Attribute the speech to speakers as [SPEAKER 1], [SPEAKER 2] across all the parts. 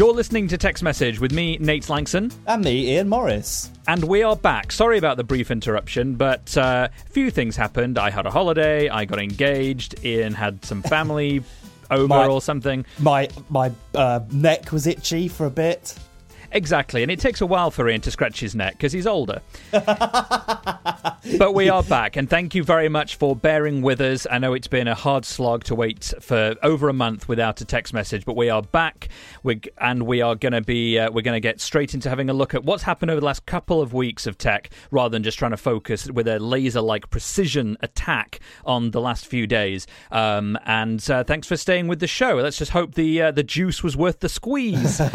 [SPEAKER 1] You're listening to Tech's Message with me, Nate Lanxon,
[SPEAKER 2] And me, Ian Morris.
[SPEAKER 1] and we are back. Sorry about the brief interruption, but uh, a few things happened. I had a holiday, I got engaged, Ian had some family over
[SPEAKER 2] My-
[SPEAKER 1] or something.
[SPEAKER 2] My my uh, neck was itchy for a bit.
[SPEAKER 1] Exactly, and it takes a while for Ian to scratch his neck because he's older. but we are back, and thank you very much for bearing with us. I know it's been a hard slog to wait for over a month without a Tech's Message, but we are back, we and we are going to be uh, we're going to get straight into having a look at what's happened over the last couple of weeks of tech, rather than just trying to focus with a laser-like precision attack on the last few days. Um, and uh, thanks for staying with the show. Let's just hope the uh, the juice was worth the squeeze.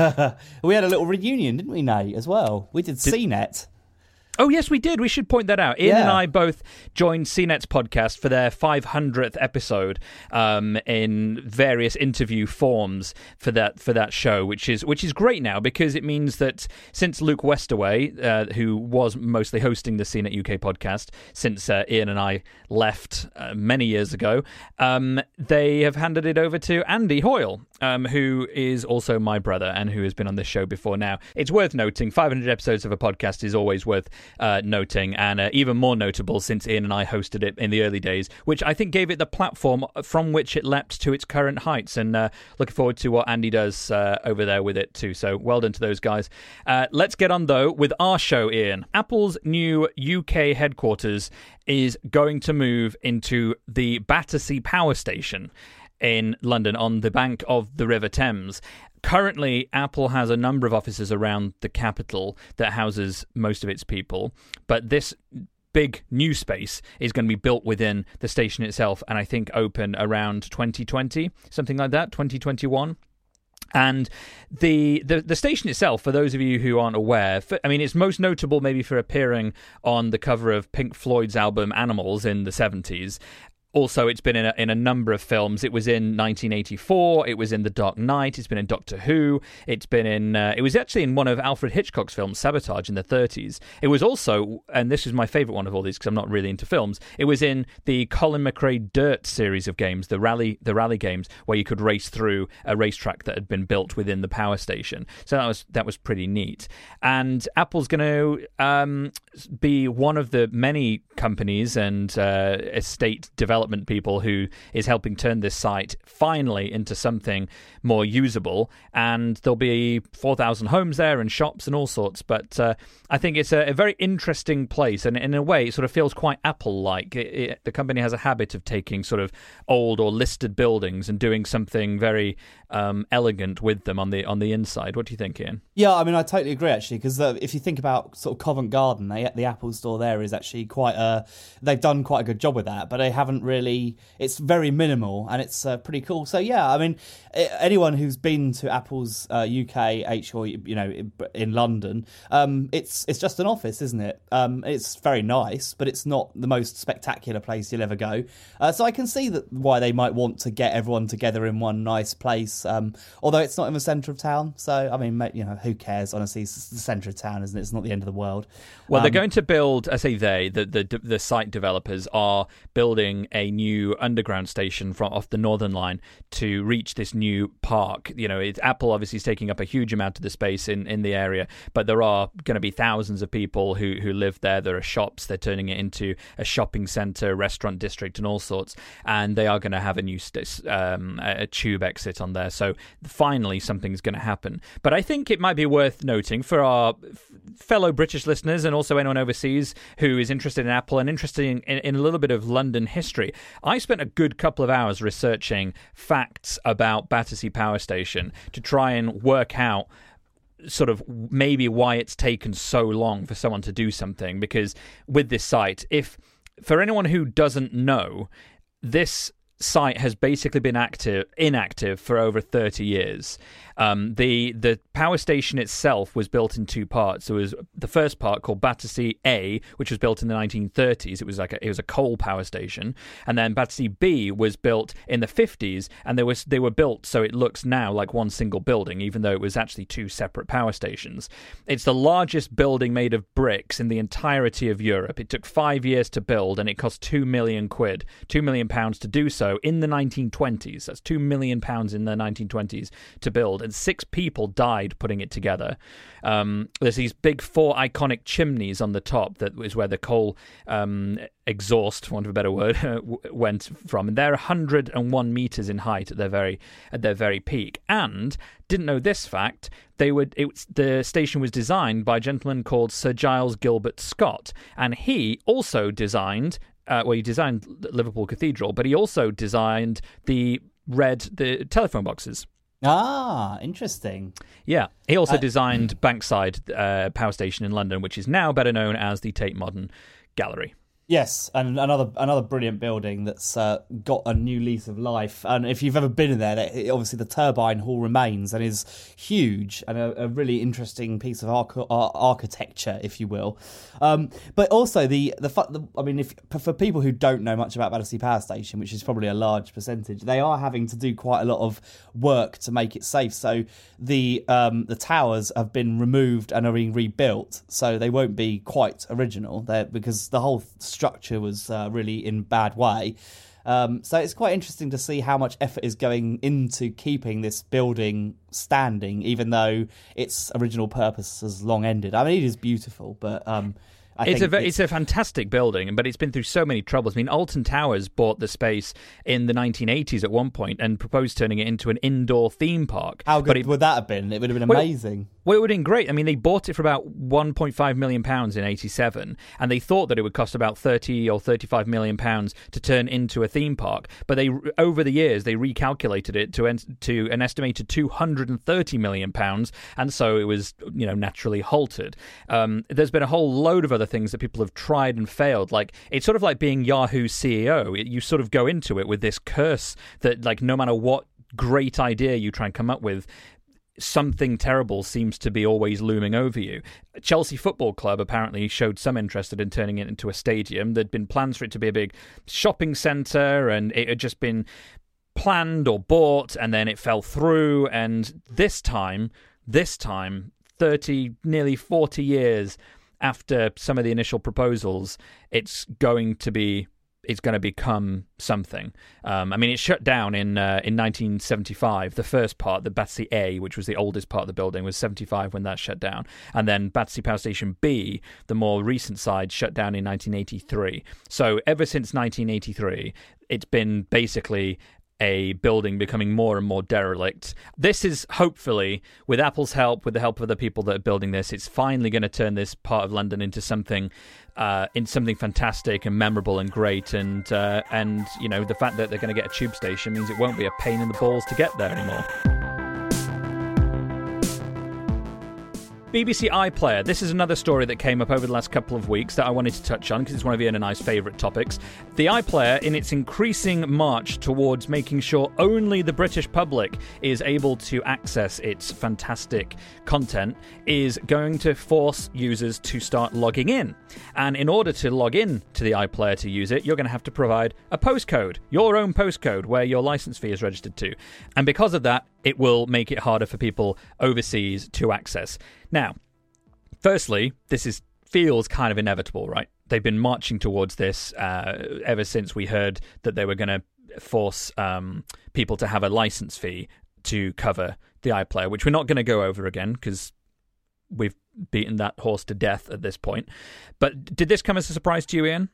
[SPEAKER 2] We had a little reunion, didn't we, Nate, as well? We did, CNET.
[SPEAKER 1] Oh yes, we did. We should point that out. Ian and I both joined CNET's podcast for their 500th episode um, in various interview forms for that for that show, which is which is great now because it means that since Luke Westaway, uh, who was mostly hosting the CNET UK podcast, since uh, Ian and I left uh, many years ago, um, they have handed it over to Andy Hoyle, um, who is also my brother and who has been on this show before. Now, it's worth noting 500 episodes of a podcast is always worth uh, noting, and uh, even more notable since Ian and I hosted it in the early days, which I think gave it the platform from which it leapt to its current heights. And uh, looking forward to what Andy does uh, over there with it too. So well done to those guys. Uh, let's get on though with our show, Ian. Apple's new UK headquarters is going to move into the Battersea Power Station in London on the bank of the River Thames. Currently, Apple has a number of offices around the capital that houses most of its people, but this big new space is going to be built within the station itself and I think open around 2020, something like that, 2021. And the, the the station itself, for those of you who aren't aware, for, I mean, it's most notable maybe for appearing on the cover of Pink Floyd's album Animals in the 70s. Also, it's been in a, in a number of films. It was in 1984. It was in The Dark Knight. It's been in Doctor Who. It's been in. Uh, it was actually in one of Alfred Hitchcock's films, Sabotage, in the 30s. It was also, and this is my favorite one of all these because I'm not really into films. It was in the Colin McRae Dirt series of games, the rally the rally games, where you could race through a racetrack that had been built within the power station. So that was that was pretty neat. And Apple's going to um, be one of the many companies and uh, estate development people who is helping turn this site finally into something more usable. And there'll be 4,000 homes there and shops and all sorts. But uh, I think it's a, a very interesting place. And in a way, it sort of feels quite Apple like. The company has a habit of taking sort of old or listed buildings and doing something very um, elegant with them on the on the inside. What do you think, Ian?
[SPEAKER 2] Yeah, I mean, I totally agree actually, because uh, if you think about sort of Covent Garden, they, the Apple Store there is actually quite a. They've done quite a good job with that, but they haven't really. It's very minimal and it's uh, pretty cool. So yeah, I mean, anyone who's been to Apple's uh, UK H or you know in- in London, um, it's it's just an office, isn't it? Um, it's very nice, but it's not the most spectacular place you'll ever go. Uh, so I can see that why they might want to get everyone together in one nice place. Um, although it's not in the centre of town, so I mean, you know, who cares? Honestly, it's the centre of town, isn't it? It's not the end of the world.
[SPEAKER 1] Well, they're
[SPEAKER 2] Um,
[SPEAKER 1] going to build. I say they. The, the the site developers are building a new underground station from off the Northern Line to reach this new park. You know, it's, Apple obviously is taking up a huge amount of the space in, in the area, but there are going to be thousands of people who who live there. There are shops. They're turning it into a shopping center, restaurant district, and all sorts. And they are going to have a new st- um, a tube exit on there. So finally, something's going to happen. But I think it might be worth noting for our f- fellow British listeners and also anyone overseas who is interested in Apple and interested in, in, in a little bit of London history. I spent a good couple of hours researching facts about Battersea Power Station to try and work out sort of maybe why it's taken so long for someone to do something because with this site if for anyone who doesn't know this site has basically been active inactive for over 30 years. Um, the the power station itself was built in two parts. There was the first part called Battersea A, which was built in the 1930s. It was like a, it was a coal power station, and then Battersea B was built in the 50s, and there was they were built so it looks now like one single building, even though it was actually two separate power stations. It's the largest building made of bricks in the entirety of Europe. It took five years to build, and it cost two million quid, two million pounds to do so in the 1920s. That's two million pounds in the 1920s to build and six people died putting it together. Um, there's these big four iconic chimneys on the top that is where the coal um, exhaust, for want of a better word, went from, and they're 101 meters in height at their very at their very peak. And didn't know this fact. They would it, the station was designed by a gentleman called Sir Giles Gilbert Scott, and he also designed. Uh, well, he designed Liverpool Cathedral, but he also designed the red the telephone boxes.
[SPEAKER 2] Ah, interesting.
[SPEAKER 1] Yeah, he also uh, designed Bankside uh, Power Station in London, which is now better known as the Tate Modern Gallery.
[SPEAKER 2] Yes, and another another brilliant building that's uh, got a new lease of life. And if you've ever been in there, obviously the turbine hall remains and is huge and a, a really interesting piece of arch- architecture, if you will. Um, but also the, the the I mean, if for people who don't know much about Battersea Power Station, which is probably a large percentage, they are having to do quite a lot of work to make it safe. So the um, the towers have been removed and are being rebuilt, so they won't be quite original there because the whole structure was uh, really in bad way. Um, so it's quite interesting to see how much effort is going into keeping this building standing, even though its original purpose has long ended. I mean, it is beautiful, but um, I
[SPEAKER 1] it's a it's, it's, a fantastic building, but it's been through so many troubles. I mean, Alton Towers bought the space in the 1980s at one point and proposed turning it into an indoor theme park.
[SPEAKER 2] How good it, would that have been? It would have been amazing.
[SPEAKER 1] Well, it would have been great. I mean, they bought it for about 1.5 million pounds in '87, and they thought that it would cost about 30 or 35 million pounds to turn into a theme park. But they, over the years, they recalculated it to to an estimated 230 million pounds, and so it was, you know, naturally halted. Um, there's been a whole load of other other things that people have tried and failed. Like it's sort of like being Yahoo CEO. It, you sort of go into it with this curse that like no matter what great idea you try and come up with, something terrible seems to be always looming over you. Chelsea Football Club apparently showed some interest in turning it into a stadium. There'd been plans for it to be a big shopping centre, and it had just been planned or bought, and then it fell through. And this time, this time, 30, nearly 40 years after some of the initial proposals, it's going to be it's going to become something. Um, I mean, it shut down in uh, in 1975. The first part, the Battersea A, which was the oldest part of the building, was 75 when that shut down, and then Battersea Power Station B, the more recent side, shut down in 1983. So ever since 1983, it's been basically a building becoming more and more derelict. This is hopefully, with Apple's help, with the help of the people that are building this, it's finally going to turn this part of London into something, uh, in something fantastic and memorable and great. And uh, and you know the fact that they're going to get a tube station means it won't be a pain in the balls to get there anymore. BBC iPlayer. This is another story that came up over the last couple of weeks that I wanted to touch on because it's one of Ian and I's favourite topics. The iPlayer, in its increasing march towards making sure only the British public is able to access its fantastic content, is going to force users to start logging in. And in order to log in to the iPlayer to use it, you're going to have to provide a postcode, your own postcode, where your license fee is registered to. And because of that, it will make it harder for people overseas to access. Now, firstly, this is feels kind of inevitable, right? They've been marching towards this uh, ever since we heard that they were going to force um, people to have a license fee to cover the iPlayer, which we're not going to go over again because we've beaten that horse to death at this point. But did this come as a surprise to you, Ian?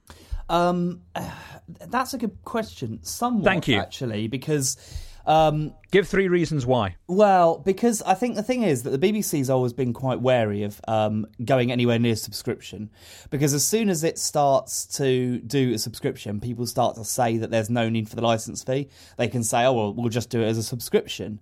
[SPEAKER 2] Um, that's a good question. Somewhat,
[SPEAKER 1] Thank you.
[SPEAKER 2] actually, because um,
[SPEAKER 1] Give three reasons why.
[SPEAKER 2] Well, because I think the thing is that the BBC's always been quite wary of um, going anywhere near subscription, because as soon as it starts to do a subscription, people start to say that there's no need for the license fee. They can say, "Oh, well, we'll just do it as a subscription."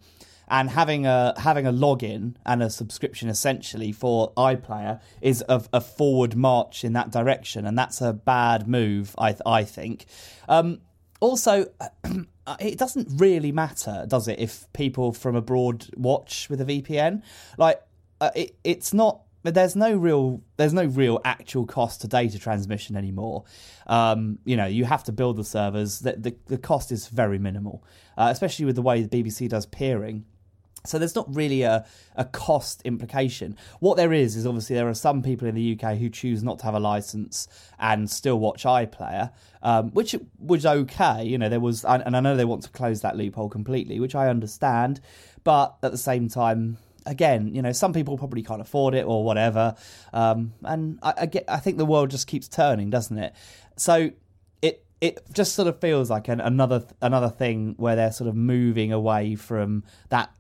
[SPEAKER 2] and having a having a login and a subscription essentially for iPlayer is a, a forward march in that direction, and that's a bad move. I I think. Um, also, it doesn't really matter, does it, if people from abroad watch with a VPN? Like, uh, it, it's not. There's no real, there's no real actual cost to data transmission anymore. Um, you know, you have to build the servers. The, the, the cost is very minimal, uh, especially with the way the BBC does peering. So there's not really a, a cost implication. What there is is obviously there are some people in the UK who choose not to have a license and still watch iPlayer, um, which was okay. You know, there was, and I know they want to close that loophole completely, which I understand. But at the same time, again, you know, some people probably can't afford it or whatever. Um, and I, I get, I think the world just keeps turning, doesn't it? So it it just sort of feels like an, another another thing where they're sort of moving away from that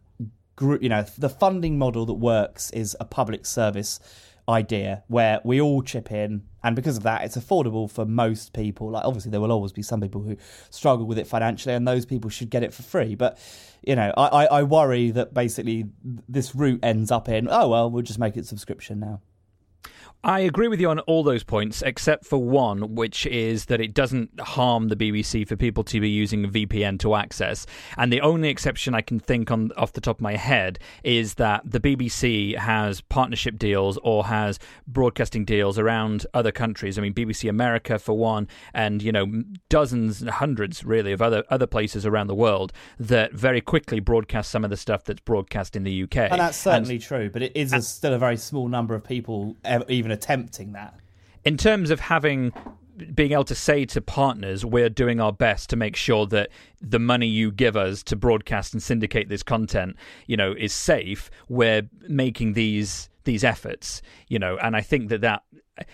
[SPEAKER 2] group. You know, the funding model that works is a public service idea where we all chip in and because of that it's affordable for most people like obviously there will always be some people who struggle with it financially and those people should get it for free but you know i, I worry that basically this route ends up in oh well we'll just make it subscription now
[SPEAKER 1] I agree with you on all those points, except for one, which is that it doesn't harm the BBC for people to be using a VPN to access. And the only exception I can think on off the top of my head is that the BBC has partnership deals or has broadcasting deals around other countries. I mean, BBC America for one, and you know, dozens, hundreds really of other other places around the world that very quickly broadcast some of the stuff that's broadcast in the UK.
[SPEAKER 2] And that's certainly and, true, but it is and, a, still a very small number of people even attempting that.
[SPEAKER 1] In terms of having being able to say to partners, we're doing our best to make sure that the money you give us to broadcast and syndicate this content, you know, is safe. We're making these these efforts, you know, and I think that that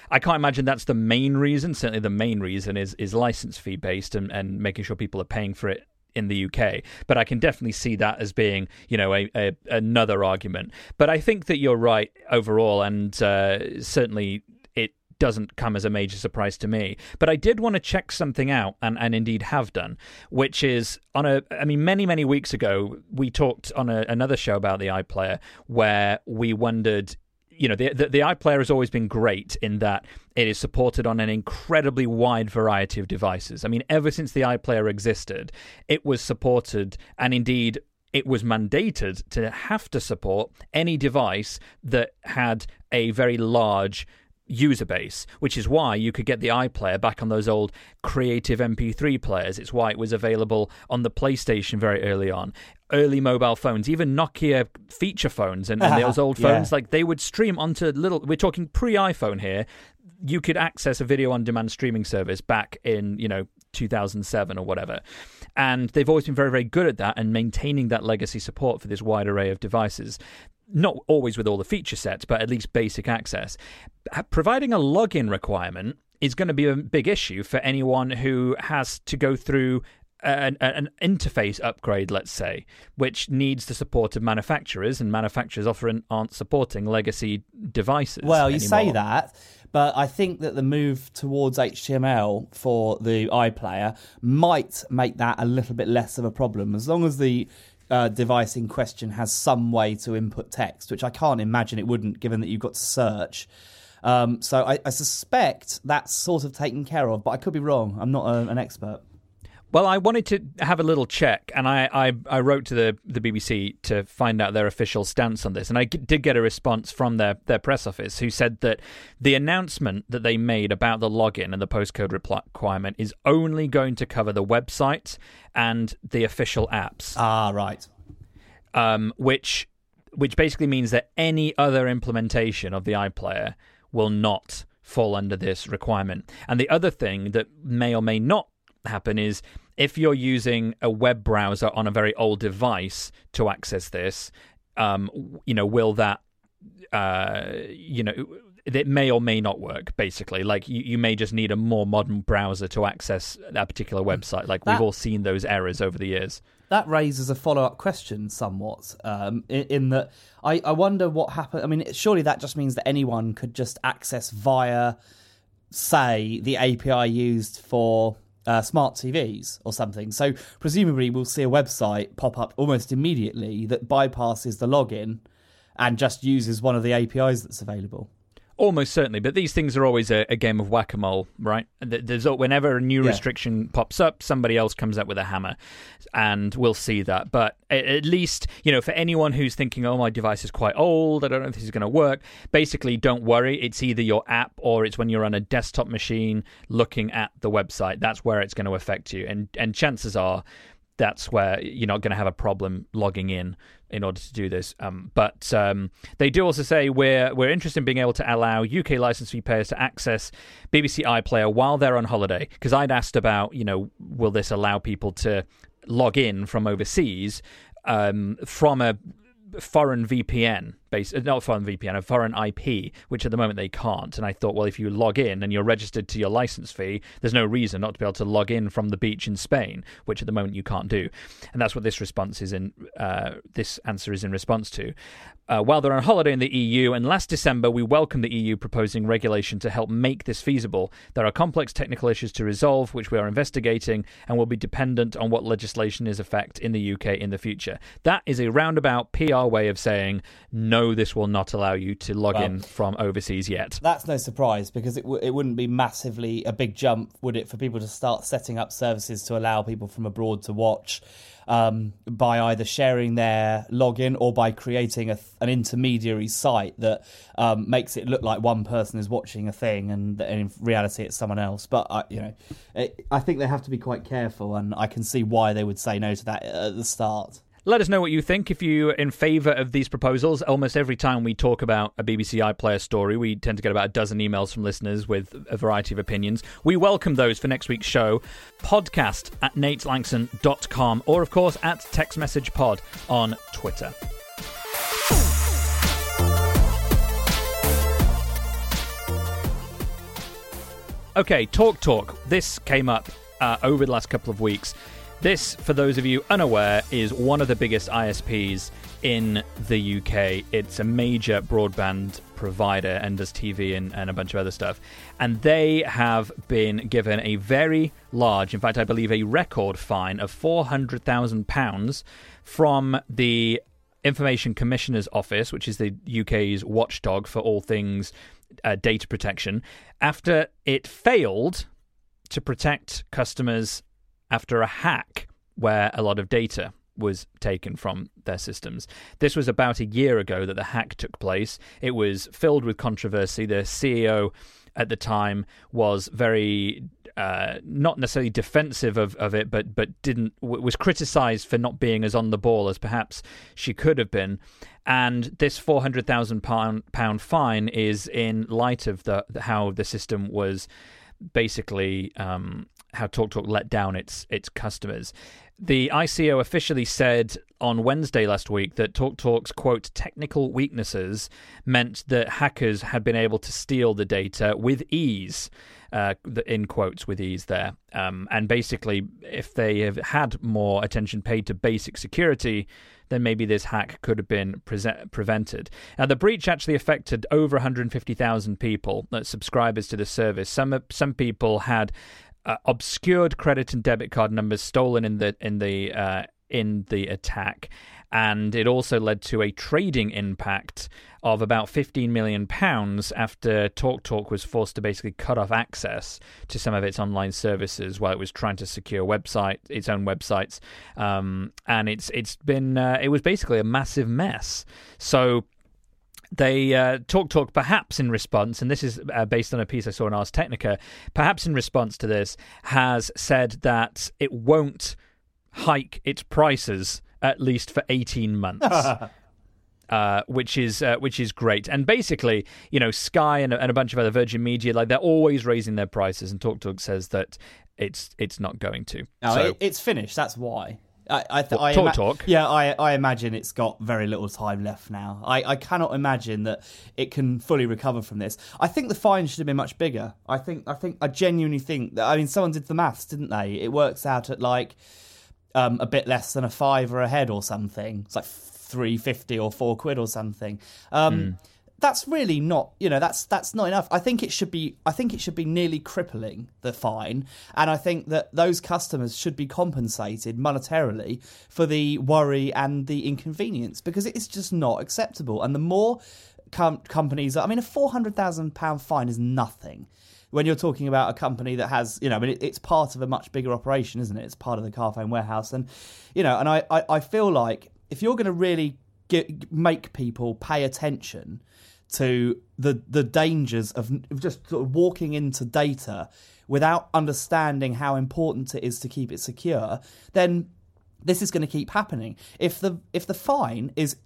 [SPEAKER 1] I can't imagine that's the main reason. Certainly, the main reason is is license fee based and, and making sure people are paying for it in the UK. But I can definitely see that as being, you know, a, a another argument. But I think that you're right overall, and uh, certainly it doesn't come as a major surprise to me. But I did want to check something out, and, and indeed have done, which is on a. I mean, many many weeks ago we talked on a, another show about the iPlayer where we wondered you know, the, the, the iPlayer has always been great in that it is supported on an incredibly wide variety of devices. I mean, ever since the iPlayer existed, it was supported, and indeed, it was mandated to have to support any device that had a very large user base, which is why you could get the iPlayer back on those old creative MP3 players. It's why it was available on the PlayStation very early on. Early mobile phones, even Nokia feature phones and, and those old phones, yeah. like they would stream onto little. We're talking pre iPhone here. You could access a video on demand streaming service back in, you know, 2007 or whatever. And they've always been very, very good at that and maintaining that legacy support for this wide array of devices not always with all the feature sets, but at least basic access. Providing a login requirement is going to be a big issue for anyone who has to go through an, an, interface upgrade, let's say, which needs the support of manufacturers, and manufacturers often aren't supporting legacy devices.
[SPEAKER 2] Well,
[SPEAKER 1] you
[SPEAKER 2] anymore. say that, but I think that the move towards HTML for the iPlayer might make that a little bit less of a problem, as long as the uh, device in question has some way to input text, which I can't imagine it wouldn't, given that you've got to search. Um, so I, I, suspect that's sort of taken care of, but I could be wrong. I'm not a, an expert.
[SPEAKER 1] Well, I wanted to have a little check, and I, I, I, wrote to the, the BBC to find out their official stance on this, and I did get a response from their, their press office who said that the announcement that they made about the login and the postcode requirement is only going to cover the website and the official apps.
[SPEAKER 2] Ah, right.
[SPEAKER 1] Um, which which basically means that any other implementation of the iPlayer will not fall under this requirement. And the other thing that may or may not happen is if you're using a web browser on a very old device to access this, um, you know, will that, uh, you know, it may or may not work. Basically, like you, you may just need a more modern browser to access that particular website. Like that, we've all seen those errors over the years.
[SPEAKER 2] That raises a follow-up question, somewhat, um, in, in, that I, I wonder what happened. I mean, surely that just means that anyone could just access via, say, the API used for uh, smart TVs or something. So presumably we'll see a website pop up almost immediately that bypasses the login and just uses one of the APIs that's available.
[SPEAKER 1] Almost certainly, but these things are always a, a game of whack a mole, right? There's whenever a new
[SPEAKER 2] Yeah.
[SPEAKER 1] restriction pops up, somebody else comes up with a hammer, and we'll see that. But at, at least, you know, for anyone who's thinking, "Oh, my device is quite old. I don't know if this is going to work," basically, don't worry. It's either your app or it's when you're on a desktop machine looking at the website. That's where it's going to affect you, and and chances are that's where you're not going to have a problem logging in in order to do this. Um, but um, they do also say we're we're interested in being able to allow UK license fee payers to access BBC iPlayer while they're on holiday. Because I'd asked about, you know, will this allow people to log in from overseas um, from a foreign VPN base, uh, not foreign VPN, a foreign IP, which at the moment they can't. And I thought, well, if you log in and you're registered to your license fee, there's no reason not to be able to log in from the beach in Spain, which at the moment you can't do. And that's what this response is in. Uh, this answer is in response to. Uh, while they're on holiday in the EU, and last December we welcomed the EU proposing regulation to help make this feasible. There are complex technical issues to resolve, which we are investigating, and will be dependent on what legislation is effect in the UK in the future. That is a roundabout PR way of saying no, this will not allow you to log
[SPEAKER 2] Well-
[SPEAKER 1] in from overseas yet.
[SPEAKER 2] That's no surprise because it, w- it wouldn't be massively a big jump, would it, for people to start setting up services to allow people from abroad to watch um, by either sharing their login or by creating a, an intermediary site that um, makes it look like one person is watching a thing and, and in reality it's someone else. But I, you know, it, I think they have to be quite careful, and I can see why they would say no to that at the start.
[SPEAKER 1] Let us know what you think. If you're in favour of these proposals, almost every time we talk about a BBC iPlayer story, we tend to get about a dozen emails from listeners with a variety of opinions. We welcome those for next week's show. Podcast at natelanxon.com or, of course, at Tech's Message Pod on Twitter. Okay, Talk Talk. This came up uh, over the last couple of weeks. This, for those of you unaware, is one of the biggest ISPs in the UK. It's a major broadband provider and does TV and, and a bunch of other stuff. And they have been given a very large, in fact, I believe a record fine of £400,000 from the Information Commissioner's Office, which is the UK's watchdog for all things uh, data protection, after it failed to protect customers after a hack where a lot of data was taken from their systems. This was about a year ago that the hack took place. It was filled with controversy. The CEO at the time was very uh, not necessarily defensive of, of it, but but didn't was criticised for not being as on the ball as perhaps she could have been. And this four hundred thousand pound pound fine is in light of the how the system was basically um, how TalkTalk let down its its customers. The ICO officially said on Wednesday last week that TalkTalk's quote technical weaknesses meant that hackers had been able to steal the data with ease. Uh, in quotes with ease there, um, and basically, if they have had more attention paid to basic security, then maybe this hack could have been prese- prevented. Now, the breach actually affected over 150,000 people, uh, subscribers to the service. Some some people had uh, obscured credit and debit card numbers stolen in the in the uh, in the attack, and it also led to a trading impact of about 15 million pounds after TalkTalk was forced to basically cut off access to some of its online services while it was trying to secure website its own websites, um, and it's it's been uh, it was basically a massive mess. So they uh, talk talk perhaps in response and this is uh, based on a piece i saw in ars technica perhaps in response to this has said that it won't hike its prices at least for 18 months uh, which is uh, which is great. And basically, you know, Sky and, and a bunch of other Virgin Media, like they're always raising their prices, and Talk Talk says that it's it's not going to.
[SPEAKER 2] No,
[SPEAKER 1] so,
[SPEAKER 2] it, it's finished. That's why. I, I, th-
[SPEAKER 1] What,
[SPEAKER 2] I
[SPEAKER 1] Talk Talk?
[SPEAKER 2] Yeah, I, I imagine it's got very little time left now. I, I cannot imagine that it can fully recover from this. I think the fine should have been much bigger. I think I think I genuinely think that. I mean, someone did the maths, didn't they? It works out at like um, a bit less than a five or a head or something. It's like three fifty or four quid or something. Um, That's really not, you know, that's that's not enough. I think it should be. I think it should be nearly crippling the fine, and I think that those customers should be compensated monetarily for the worry and the inconvenience because it is just not acceptable. And the more com- companies. I mean, a four hundred thousand pound fine is nothing when you're talking about a company that has, you know, I mean, it, it's part of a much bigger operation, isn't it? It's part of the Carphone warehouse, and you know, and I, I, I feel like if you're going to really get, make people pay attention to the the dangers of just sort of walking into data without understanding how important it is to keep it secure, then this is going to keep happening. If the if the fine is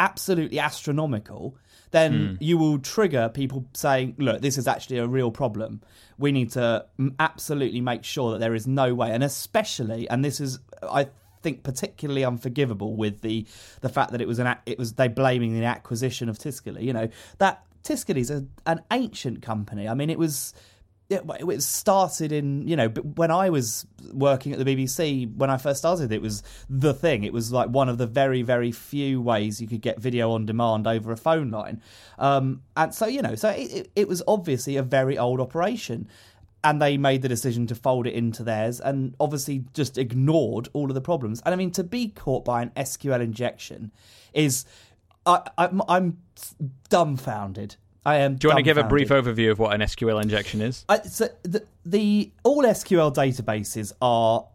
[SPEAKER 2] absolutely astronomical, then mm. you will trigger people saying, "Look, this is actually a real problem. We need to absolutely make sure that there is no way." And especially, and this is, I think, particularly unforgivable with the the fact that it was an it was they blaming the acquisition of Tiscali. You know that Tiscali's a, an ancient company. I mean, it was it, it started in you know when I was working at the BBC when I first started it was the thing it was like one of the very very few ways you could get video on demand over a phone line um, and so you know so it, it was obviously a very old operation and they made the decision to fold it into theirs and obviously just ignored all of the problems and I mean to be caught by an SQL injection is I, I'm, I'm dumbfounded I am.
[SPEAKER 1] Do you want to give a brief overview of what an SQL injection is?
[SPEAKER 2] Uh, so the, the all SQL databases are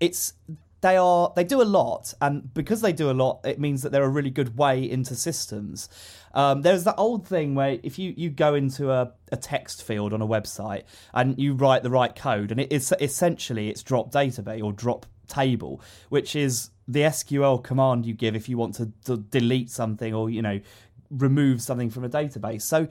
[SPEAKER 2] it's they are they do a lot, and because they do a lot, it means that they're a really good way into systems. Um, there's that old thing where if you, you go into a, a text field on a website and you write the right code, and it is essentially it's drop database or drop table, which is the SQL command you give if you want to, delete something or you know remove something from a database. So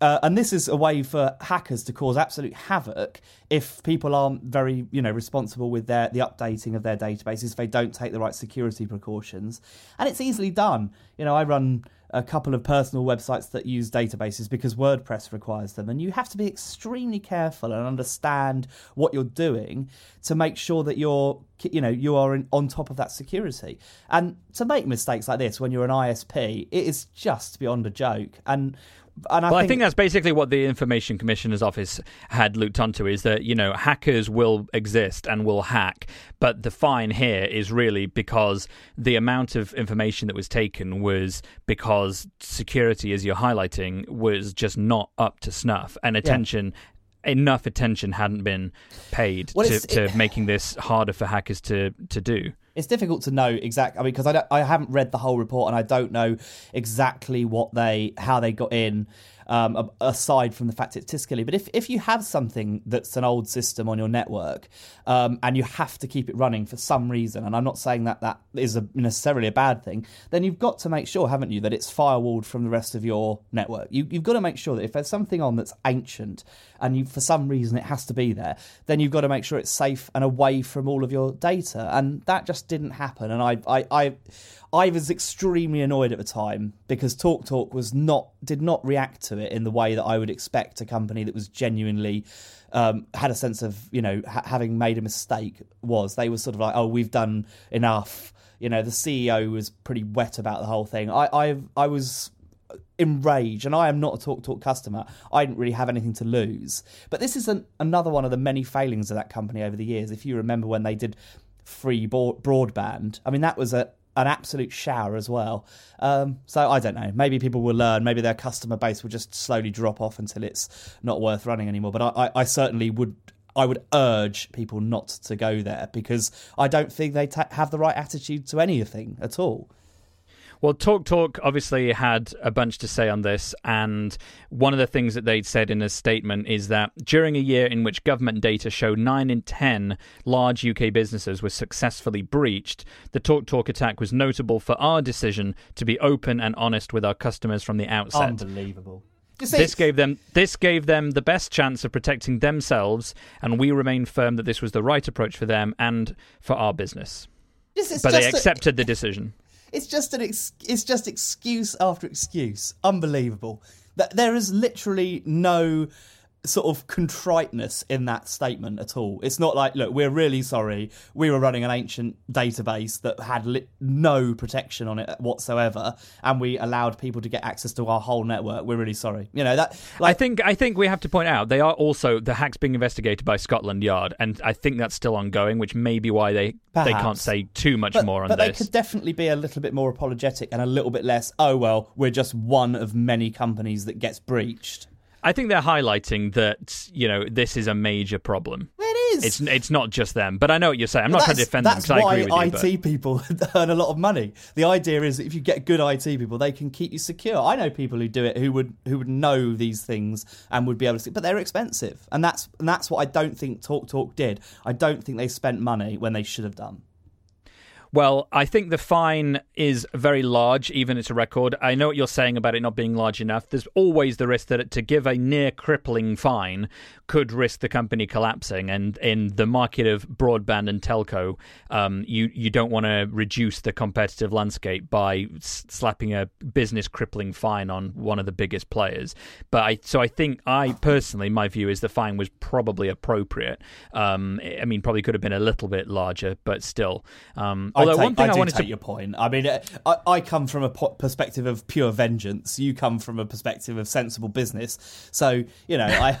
[SPEAKER 2] uh, and this is a way for hackers to cause absolute havoc if people aren't very, you know, responsible with their the updating of their databases. If they don't take the right security precautions, and it's easily done. You know, I run a couple of personal websites that use databases because WordPress requires them. And you have to be extremely careful and understand what you're doing to make sure that you're, you know, you are in, on top of that security. And to make mistakes like this when you're an ISP, it is just beyond a joke. And and
[SPEAKER 1] I, well,
[SPEAKER 2] think,
[SPEAKER 1] I think that's basically what the Information Commissioner's Office had looked onto is that, you know, hackers will exist and will hack, but the fine here is really because the amount of information that was taken was because security, as you're highlighting, was just not up to snuff and attention. Enough attention hadn't been paid well, to, to it, making this harder for hackers to, to do
[SPEAKER 2] it's difficult to know exactly. I mean, because I, I haven't read the whole report and I don't know exactly what they how they got in um, aside from the fact it's Tiscali. But if, if you have something that's an old system on your network um, and you have to keep it running for some reason, and I'm not saying that that is a, necessarily a bad thing, then you've got to make sure, haven't you, that it's firewalled from the rest of your network. You, have got to make sure that if there's something on that's ancient and you, for some reason it has to be there, then you've got to make sure it's safe and away from all of your data. And that just didn't happen. And I, I, I I was extremely annoyed at the time because TalkTalk Talk was not did not react to it in the way that I would expect a company that was genuinely um, had a sense of you know ha- having made a mistake was. They were sort of like, oh, we've done enough. You know, the CEO was pretty wet about the whole thing. I I, I was enraged, and I am not a TalkTalk Talk customer. I didn't really have anything to lose. But this is an, another one of the many failings of that company over the years. If you remember when they did free broadband, I mean that was a an absolute shower as well. Um, so I don't know. Maybe people will learn. Maybe their customer base will just slowly drop off until it's not worth running anymore. But I, I, I certainly would. I would urge people not to go there because I don't think they have the right attitude to anything at all.
[SPEAKER 1] Well, Talk Talk obviously had a bunch to say on this, and one of the things that they'd said in a statement is that during a year in which government data show 9 in 10 large UK businesses were successfully breached, the Talk Talk attack was notable for our decision to be open and honest with our customers from the outset.
[SPEAKER 2] Unbelievable.
[SPEAKER 1] This gave them this gave them the best chance of protecting themselves, and we remain firm that this was the right approach for them and for our business. but they accepted a, the decision.
[SPEAKER 2] It's just an ex- it's just excuse after excuse. Unbelievable. That there is literally no sort of contriteness in that statement at all. It's not like, look, we're really sorry. We were running an ancient database that had li- no protection on it whatsoever, and we allowed people to get access to our whole network. We're really sorry. You know that.
[SPEAKER 1] Like, I think I think we have to point out they are also the hacks being investigated by Scotland Yard, and I think that's still ongoing, which may be why they
[SPEAKER 2] Perhaps.
[SPEAKER 1] they can't say too much
[SPEAKER 2] but,
[SPEAKER 1] more on
[SPEAKER 2] but
[SPEAKER 1] this.
[SPEAKER 2] they could definitely be a little bit more apologetic and a little bit less. Oh well, we're just one of many companies that gets breached.
[SPEAKER 1] I think they're highlighting that you know this is a major problem.
[SPEAKER 2] It is.
[SPEAKER 1] It's it's not just them, but I know what you're saying. I'm not trying to defend them
[SPEAKER 2] that's
[SPEAKER 1] because I agree with you.
[SPEAKER 2] IT people earn a lot of money. The idea is that if you get good IT people, they can keep you secure. I know people who do it who would who would know these things and would be able to, but they're expensive, and that's and that's what I don't think Talk Talk did. I don't think they spent money when they should have done.
[SPEAKER 1] Well, I think the fine is very large, even it's a record. I know what you're saying about it not being large enough. There's always the risk that to give a near crippling fine could risk the company collapsing. And in the market of broadband and telco, um, you you don't want to reduce the competitive landscape by slapping a business crippling fine on one of the biggest players. But I so I think I personally, my view is the fine was probably appropriate. Um, I mean, probably could have been a little bit larger, but still. Um, although
[SPEAKER 2] take,
[SPEAKER 1] one thing
[SPEAKER 2] I,
[SPEAKER 1] I, wanted
[SPEAKER 2] take
[SPEAKER 1] to
[SPEAKER 2] your point. I mean, uh, I, I come from a po- perspective of pure vengeance. You come from a perspective of sensible business. So you know, I,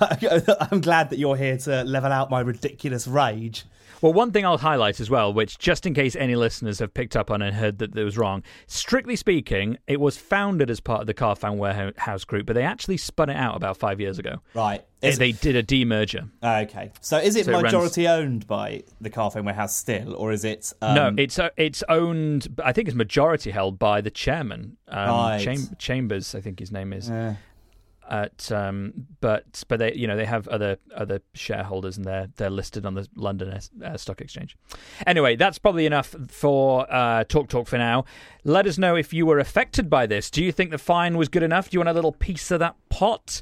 [SPEAKER 2] I'm glad that you're here to level out my ridiculous rage.
[SPEAKER 1] Well, one thing I'll highlight as well, which just in case any listeners have picked up on and heard that it was wrong, strictly speaking, it was founded as part of the Carphone Warehouse Group, but they actually spun it out about five years ago.
[SPEAKER 2] Right.
[SPEAKER 1] They,
[SPEAKER 2] Is-
[SPEAKER 1] they did a demerger.
[SPEAKER 2] Okay. So is it
[SPEAKER 1] So it runs-
[SPEAKER 2] majority owned by the Carphone Warehouse still, or is it? Um,
[SPEAKER 1] no, it's uh, it's owned. I think it's majority held by the chairman, um,
[SPEAKER 2] Right.
[SPEAKER 1] Cham- Chambers. I think his name is.
[SPEAKER 2] Yeah.
[SPEAKER 1] At um, but but they you know they have other other shareholders and they're they're listed on the London uh, Stock Exchange. Anyway, that's probably enough for uh, Talk Talk for now. Let us know if you were affected by this. Do you think the fine was good enough? Do you want a little piece of that pot?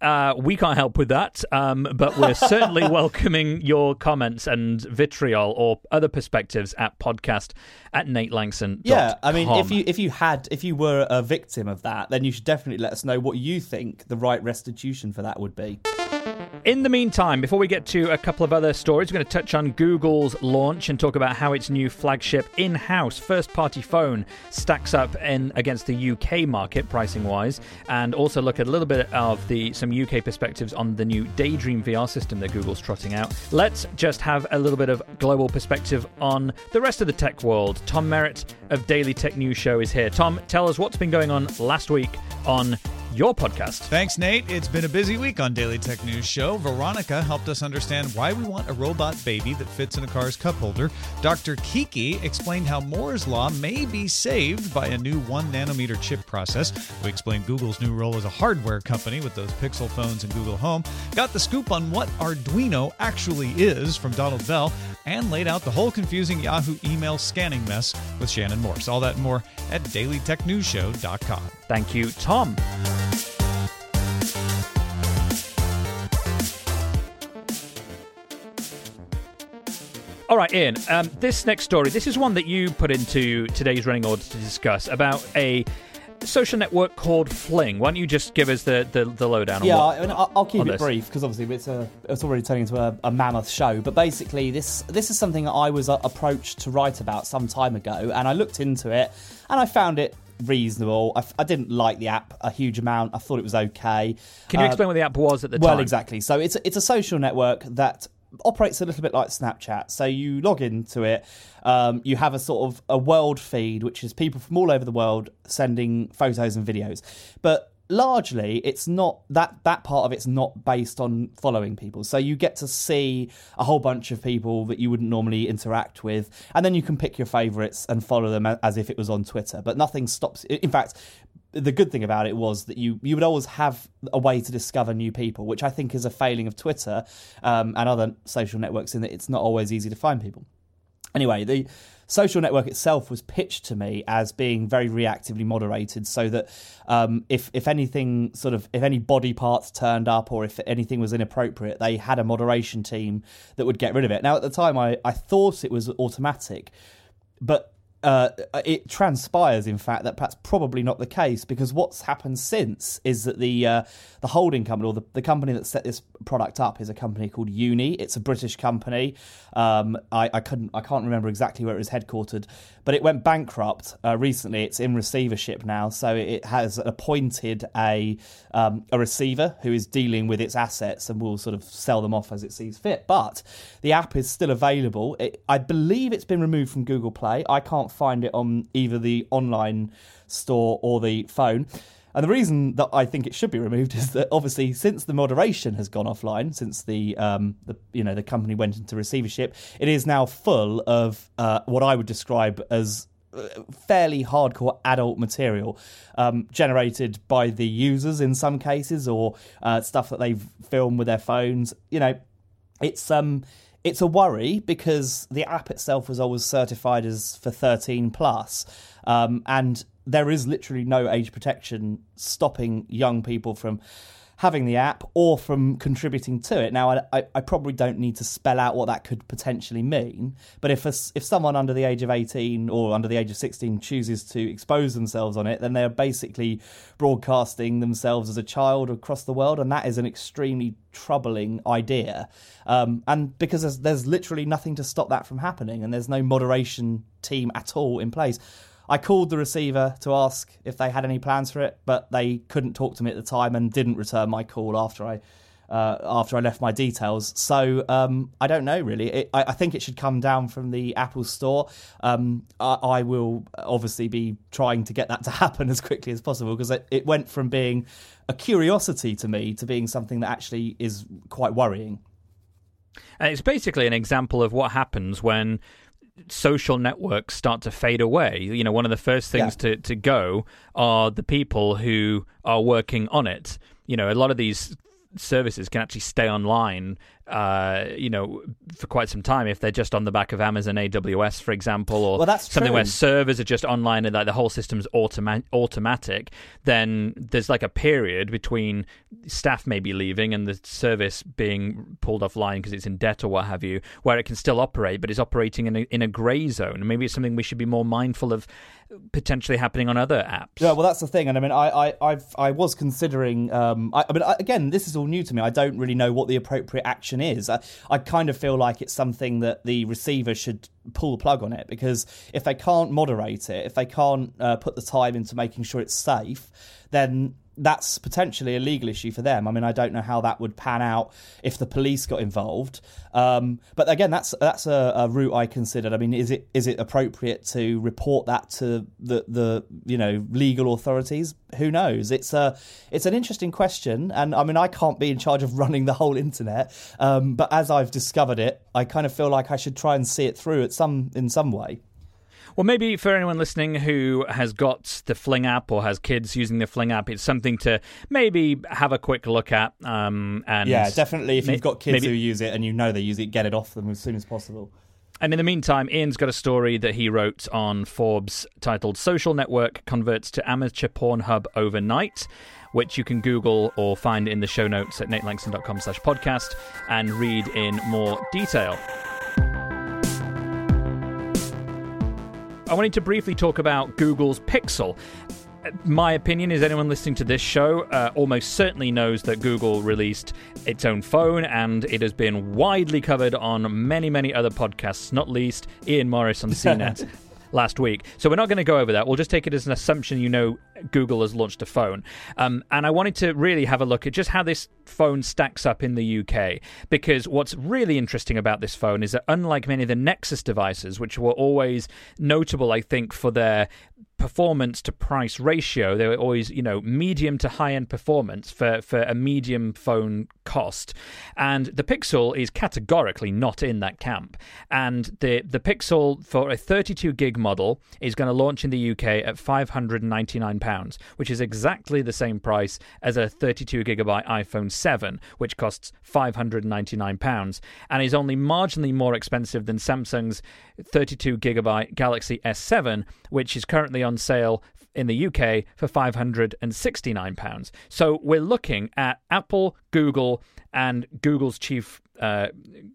[SPEAKER 1] Uh, we can't help with that, um, but we're certainly welcoming your comments and vitriol or other perspectives at podcast at nate lanxon.
[SPEAKER 2] Yeah, I mean, if you if you had if you were a victim of that, then you should definitely let us know what you think the right restitution for that would be.
[SPEAKER 1] In the meantime, before we get to a couple of other stories, we're going to touch on Google's launch and talk about how its new flagship in-house first-party phone stacks up in against the UK market pricing-wise, and also look at a little bit of the some UK perspectives on the new Daydream VR system that Google's trotting out. Let's just have a little bit of global perspective on the rest of the tech world. Tom Merritt of Daily Tech News Show is here. Tom, tell us what's been going on last week on your podcast.
[SPEAKER 3] Thanks, Nate. It's been a busy week on Daily Tech News Show. Veronica helped us understand why we want a robot baby that fits in a car's cup holder. Dr. Kiki explained how Moore's Law may be saved by a new one nanometer chip process. We explained Google's new role as a hardware company with those Pixel phones and Google Home. Got the scoop on what Arduino actually is from Donald Bell, and laid out the whole confusing Yahoo email scanning mess with Shannon Morse. All that more at dailytechnewsshow.com.
[SPEAKER 1] Thank you, Tom. All right, Ian. Um, this next story, this is one that you put into today's running order to discuss about a social network called Fling. Why don't you just give us the the, the lowdown?
[SPEAKER 2] Yeah,
[SPEAKER 1] on what,
[SPEAKER 2] mean, I'll I'll keep it
[SPEAKER 1] this.
[SPEAKER 2] brief because obviously it's a it's already turning into a, a mammoth show. But basically, this this is something that I was uh, approached to write about some time ago, and I looked into it and I found it reasonable. I didn't like the app a huge amount. I thought it was okay.
[SPEAKER 1] Can you
[SPEAKER 2] Uh,
[SPEAKER 1] explain what the app was at the
[SPEAKER 2] well,
[SPEAKER 1] time?
[SPEAKER 2] Well, exactly. So it's it's a social network that operates a little bit like Snapchat. So you log into it, um, you have a sort of a world feed, which is people from all over the world sending photos and videos, but largely it's not that that part of it's not based on following people so you get to see a whole bunch of people that you wouldn't normally interact with and then you can pick your favorites and follow them as if it was on twitter but nothing stops in fact the good thing about it was that you you would always have a way to discover new people, which I think is a failing of Twitter um, and other social networks in that it's not always easy to find people. Anyway, the social network itself was pitched to me as being very reactively moderated, so that um, if if anything sort of if any body parts turned up or if anything was inappropriate, they had a moderation team that would get rid of it. Now at the time, I I thought it was automatic, but uh, it transpires, in fact, that that's probably not the case because what's happened since is that the uh, the holding company or the, the company that set this product up is a company called Uni. It's a British company. Um, I, I couldn't I can't remember exactly where it was headquartered, but it went bankrupt uh, recently. It's in receivership now, so it has appointed a um, a receiver who is dealing with its assets and will sort of sell them off as it sees fit. But the app is still available. It, I believe it's been removed from Google Play. I can't find it on either the online store or the phone. And the reason that I think it should be removed is that obviously since the moderation has gone offline, since the, um, the you know the company went into receivership, it is now full of uh, what I would describe as uh, fairly hardcore adult material um, generated by the users in some cases or uh, stuff that they've filmed with their phones. You know, it's um it's a worry because the app itself was always certified as for 13 plus, um, and there is literally no age protection stopping young people from having the app or from contributing to it. Now, I, I, probably don't need to spell out what that could potentially mean, but if a, if someone under the age of 18 or under the age of 16 chooses to expose themselves on it, then they're basically broadcasting themselves as a child across the world, and that is an extremely troubling idea. Um, and because there's, there's literally nothing to stop that from happening, and there's no moderation team at all in place. I called the receiver to ask if they had any plans for it, but they couldn't talk to me at the time and didn't return my call after I uh, after I left my details. So um, I don't know really. It, I, I, think it should come down from the Apple Store. Um, I, I, will obviously be trying to get that to happen as quickly as possible because it, it went from being a curiosity to me to being something that actually is quite worrying.
[SPEAKER 1] And it's basically an example of what happens when social networks start to fade away. You know, one of the first things yeah. to, to go are the people who are working on it. You know, a lot of these services can actually stay online uh, you know, for quite some time if they're just on the back of Amazon AWS, for example, or
[SPEAKER 2] well,
[SPEAKER 1] something
[SPEAKER 2] true.
[SPEAKER 1] where servers are just online and like the whole system's automa- automatic, then there's like a period between staff maybe leaving and the service being pulled offline because it's in debt or what have you, where it can still operate, but it's operating in a, in a grey zone. And maybe it's something we should be more mindful of potentially happening on other apps.
[SPEAKER 2] Yeah, well, that's the thing, and I mean, I, I, I've, I was considering. Um, I, I mean, I, again, this is all new to me. I don't really know what the appropriate action is. I, I kind of feel like it's something that the receiver should pull the plug on it because if they can't moderate it, if they can't uh, put the time into making sure it's safe, then that's potentially a legal issue for them. I mean, I don't know how that would pan out if the police got involved. Um, but again, that's that's a, a, route I considered. I mean, is it is it appropriate to report that to the the you know legal authorities? Who knows? It's a it's an interesting question, and I mean, I can't be in charge of running the whole internet. Um, but as I've discovered it, I kind of feel like I should try and see it through at some in some way.
[SPEAKER 1] Well, maybe for anyone listening who has got the Fling app or has kids using the Fling app, it's something to maybe have a quick look at. Um, and
[SPEAKER 2] yeah, definitely. If you've got kids maybe, who use it and you know they use it, get it off them as soon as possible.
[SPEAKER 1] And in the meantime, Ian's got a story that he wrote on Forbes titled Social Network Converts to Amateur Porn Hub Overnight, which you can Google or find in the show notes at natelanxon.com slash podcast and read in more detail. I wanted to briefly talk about Google's Pixel. My opinion is anyone listening to this show uh, almost certainly knows that Google released its own phone, and it has been widely covered on many, many other podcasts, not least Ian Morris on CNET last week. So we're not going to go over that. We'll just take it as an assumption you know Google has launched a phone. Um, and I wanted to really have a look at just how this phone stacks up in the UK. Because what's really interesting about this phone is that unlike many of the Nexus devices, which were always notable, I think, for their performance to price ratio. They were always, you know, medium to high end performance for, for a medium phone cost. And the Pixel is categorically not in that camp. And the, the Pixel for a 32 gig model is going to launch in the UK at £599, which is exactly the same price as a 32 gigabyte iPhone 7, which costs £599 and is only marginally more expensive than Samsung's 32 gigabyte Galaxy S7, which is currently on sale in the UK for £569. So we're looking at Apple, Google, and Google's chief uh,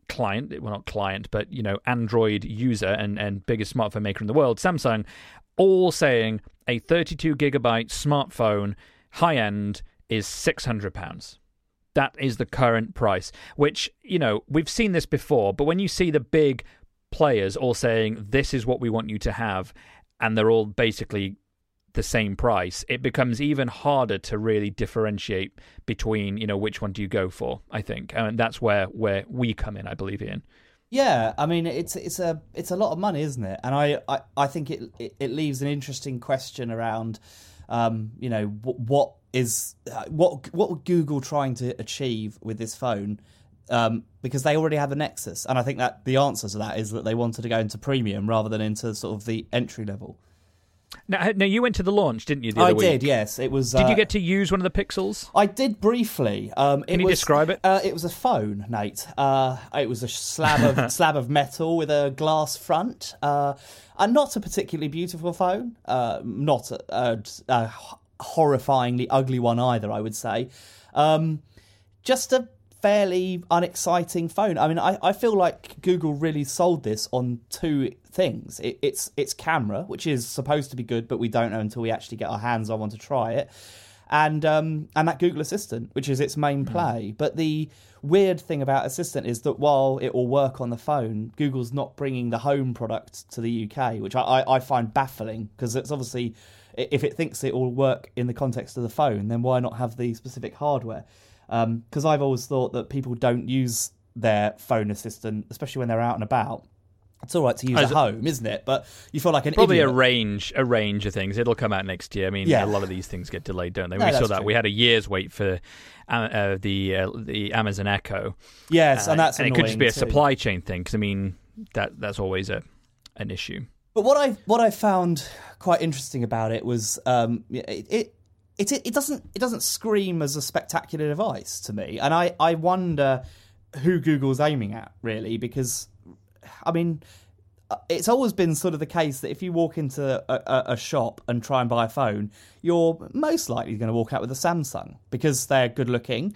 [SPEAKER 1] client, well not client, but you know Android user and and biggest smartphone maker in the world, Samsung, all saying a 32 gigabyte smartphone high end is 600 pounds. That is the current price, which, you know, we've seen this before, but when you see the big players all saying, this is what we want you to have, and they're all basically the same price, it becomes even harder to really differentiate between, you know, which one do you go for, I think. And that's where, where we come in, I believe, Ian.
[SPEAKER 2] Yeah, I mean it's it's a it's a lot of money, isn't it? And I, I, I think it, it, leaves an interesting question around, um, you know, what, what is uh, what what Google trying to achieve with this phone? Um, because they already have a Nexus, and I think that the answer to that is that they wanted to go into premium rather than into sort of the entry level.
[SPEAKER 1] Now, now you went to the launch, didn't you?
[SPEAKER 2] I
[SPEAKER 1] week?
[SPEAKER 2] did. Yes, it was.
[SPEAKER 1] Did
[SPEAKER 2] uh,
[SPEAKER 1] you get to use one of the Pixels?
[SPEAKER 2] I did briefly. Um,
[SPEAKER 1] Can you
[SPEAKER 2] was,
[SPEAKER 1] describe it?
[SPEAKER 2] Uh, it was a phone, Nate. Uh, it was a slab of slab of metal with a glass front. Uh, and not a particularly beautiful phone. Uh, not a, a, a, horrifyingly ugly one either. I would say. Um, just a fairly unexciting phone. I mean, I, I feel like Google really sold this on two things. It, it's its camera, which is supposed to be good, but we don't know until we actually get our hands on one to try it, and um, and that Google Assistant, which is its main hmm. play. Mm. But the weird thing about Assistant is that while it will work on the phone, Google's not bringing the home product to the UK, which I, I, I find baffling because it's obviously if it thinks it will work in the context of the phone, then why not have the specific hardware? Because um, I've always thought that people don't use their phone assistant, especially when they're out and about. It's all right to use As at home, isn't it? But you feel like an
[SPEAKER 1] probably
[SPEAKER 2] idiot.
[SPEAKER 1] a range, a range of things. It'll come out next year. I mean, yeah. a lot of these things get delayed, don't they? No, we saw that. True. We had a year's wait for uh, uh, the uh, the Amazon Echo.
[SPEAKER 2] Yes, and that's
[SPEAKER 1] and
[SPEAKER 2] it
[SPEAKER 1] could just be a
[SPEAKER 2] too.
[SPEAKER 1] supply chain thing. Because I mean, that that's always a an issue.
[SPEAKER 2] But what I what I found quite interesting about it was um, it, it it, it doesn't it doesn't scream as a spectacular device to me, and I, I wonder who Google's aiming at really because I mean uh, it's always been sort of the case that if you walk into a, a, a shop and try and buy a phone, you're most likely going to walk out with a Samsung because they're good looking.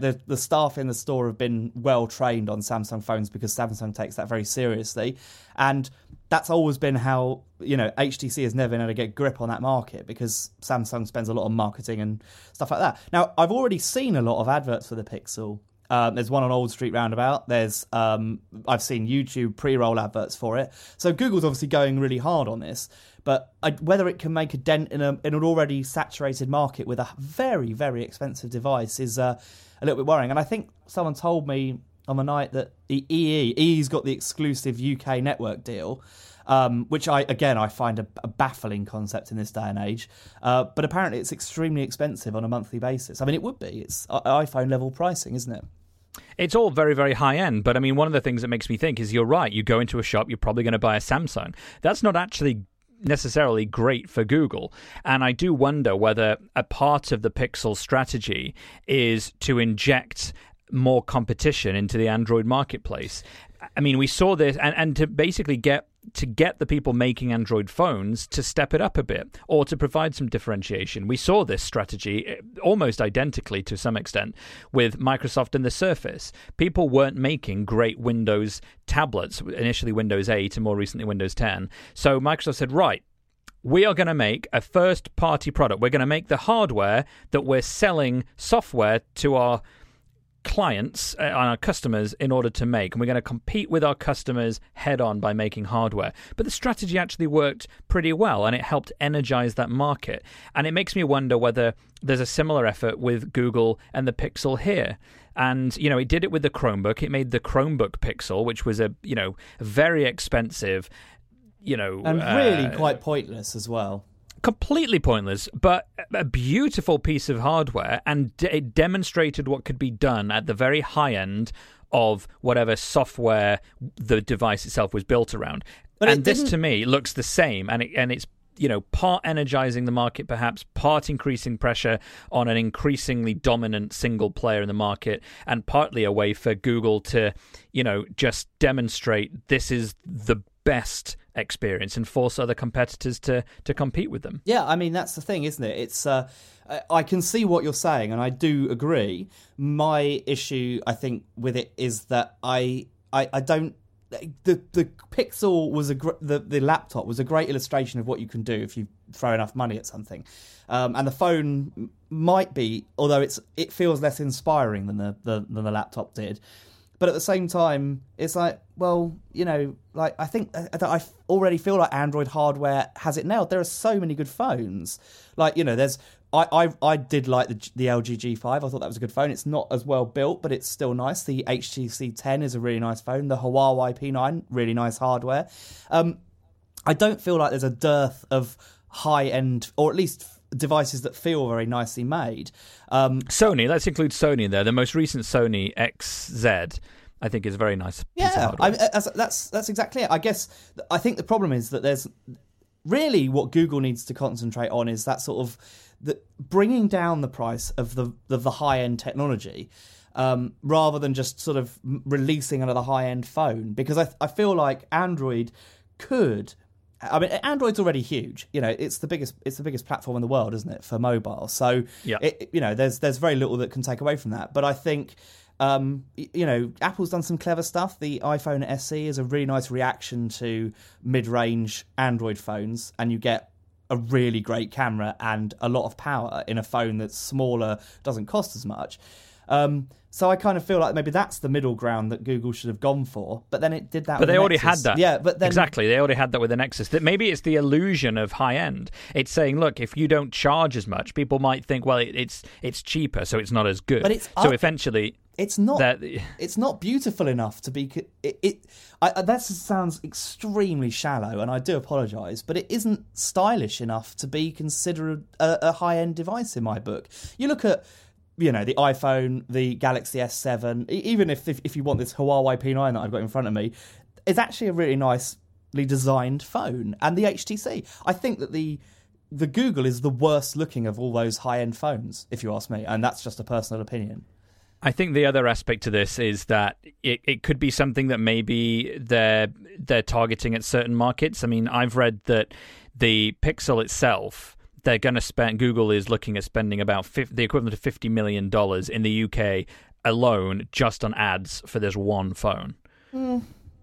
[SPEAKER 2] The the staff in the store have been well trained on Samsung phones because Samsung takes that very seriously, and that's always been how you know HTC has never been able to get grip on that market because Samsung spends a lot on marketing and stuff like that. Now, I've already seen a lot of adverts for the Pixel. Um, there's one on Old Street Roundabout. There's um, I've seen YouTube pre-roll adverts for it. So Google's obviously going really hard on this. But I, whether it can make a dent in, a, in an already saturated market with a very very expensive device is uh, a little bit worrying. And I think someone told me on the night that the EE EE's got the exclusive UK network deal. Um, which I again I find a, a, baffling concept in this day and age. Uh, but apparently, it's extremely expensive on a monthly basis. I mean, it would be. It's iPhone level pricing, isn't it?
[SPEAKER 1] It's all very, very high end. But I mean, one of the things that makes me think is you're right. You go into a shop, you're probably going to buy a Samsung. That's not actually necessarily great for Google. And I do wonder whether a part of the Pixel strategy is to inject more competition into the Android marketplace. I mean, we saw this, and, and to basically get to get the people making Android phones to step it up a bit or to provide some differentiation. We saw this strategy eh, almost identically to some extent with Microsoft and the Surface. People weren't making great Windows tablets, initially Windows 8 and more recently Windows 10. So Microsoft said, right, we are going to make a first party product. We're going to make the hardware that we're selling software to our clients and uh, our customers in order to make. And we're going to compete with our customers head on by making hardware. But the strategy actually worked pretty well and it helped energize that market. And it makes me wonder whether there's a similar effort with Google and the Pixel here. And you know it did it with the Chromebook. It made the Chromebook Pixel which was a you know very expensive you know
[SPEAKER 2] and really uh, quite pointless as well
[SPEAKER 1] completely pointless, but a beautiful piece of hardware, and it demonstrated what could be done at the very high end of whatever software the device itself was built around. But and this, to me, looks the same, and it, and it's you know part energizing the market, perhaps part increasing pressure on an increasingly dominant single player in the market, and partly a way for Google to you know just demonstrate this is the best experience and force other competitors to to compete with them.
[SPEAKER 2] Yeah, I mean that's the thing, isn't it? It's uh, I can see what you're saying, and I do agree. My issue, I think, with it is that I I, I don't. The the Pixel was a gr- the the laptop was a great illustration of what you can do if you throw enough money at something, um, and the phone might be, although it's it feels less inspiring than the, the than the laptop did. But at the same time, it's like, well, you know, like I think that I already feel like Android hardware has it nailed. There are so many good phones. Like, you know, there's I, I, I did like the the LG G5. I thought that was a good phone. It's not as well built, but it's still nice. The HTC 10 is a really nice phone. The Huawei P9, really nice hardware. Um, I don't feel like there's a dearth of high end, or at least devices that feel very nicely made. Um,
[SPEAKER 1] Sony, let's include Sony there. The most recent Sony XZ. I think is a very nice.
[SPEAKER 2] Yeah, I, that's that's exactly it. I guess I think the problem is that there's really what Google needs to concentrate on is that sort of the, bringing down the price of the of the high end technology. Um, rather than just sort of releasing another high end phone, because I, I feel like Android could I mean, Android's already huge. You know, it's the biggest it's the biggest platform in the world, isn't it, for mobile? So,
[SPEAKER 1] yeah.
[SPEAKER 2] It, you know, there's there's very little that can take away from that. But I think, um, you know, Apple's done some clever stuff. The iPhone SE is a really nice reaction to mid-range Android phones, and you get a really great camera and a lot of power in a phone that's smaller, doesn't cost as much. Um, so I kind of feel like maybe that's the middle ground that Google should have gone for, but then it did that.
[SPEAKER 1] But they
[SPEAKER 2] the
[SPEAKER 1] already
[SPEAKER 2] Nexus.
[SPEAKER 1] had that.
[SPEAKER 2] Yeah, but then
[SPEAKER 1] exactly they already had that with the Nexus. That maybe it's the illusion of high end. It's saying, look, if you don't charge as much, people might think, well, it, it's it's cheaper, so it's not as good.
[SPEAKER 2] But it's
[SPEAKER 1] so
[SPEAKER 2] up-
[SPEAKER 1] eventually.
[SPEAKER 2] It's not.
[SPEAKER 1] That-
[SPEAKER 2] it's not beautiful enough to be. It. it I, that sounds extremely shallow, and I do apologise, but it isn't stylish enough to be considered a, a high-end device in my book. You look at you know the iPhone, the Galaxy S7, e- even if, if if you want this Huawei P9 that I've got in front of me, it's actually a really nicely designed phone. And the HTC, I think that the the Google is the worst looking of all those high end phones, if you ask me, and that's just a personal opinion.
[SPEAKER 1] I think the other aspect to this is that it, it could be something that maybe they're they're targeting at certain markets. I mean, I've read that the Pixel itself they're going to spend. Google is looking at spending about 50, the equivalent of fifty million dollars in the UK alone just on ads for this one phone.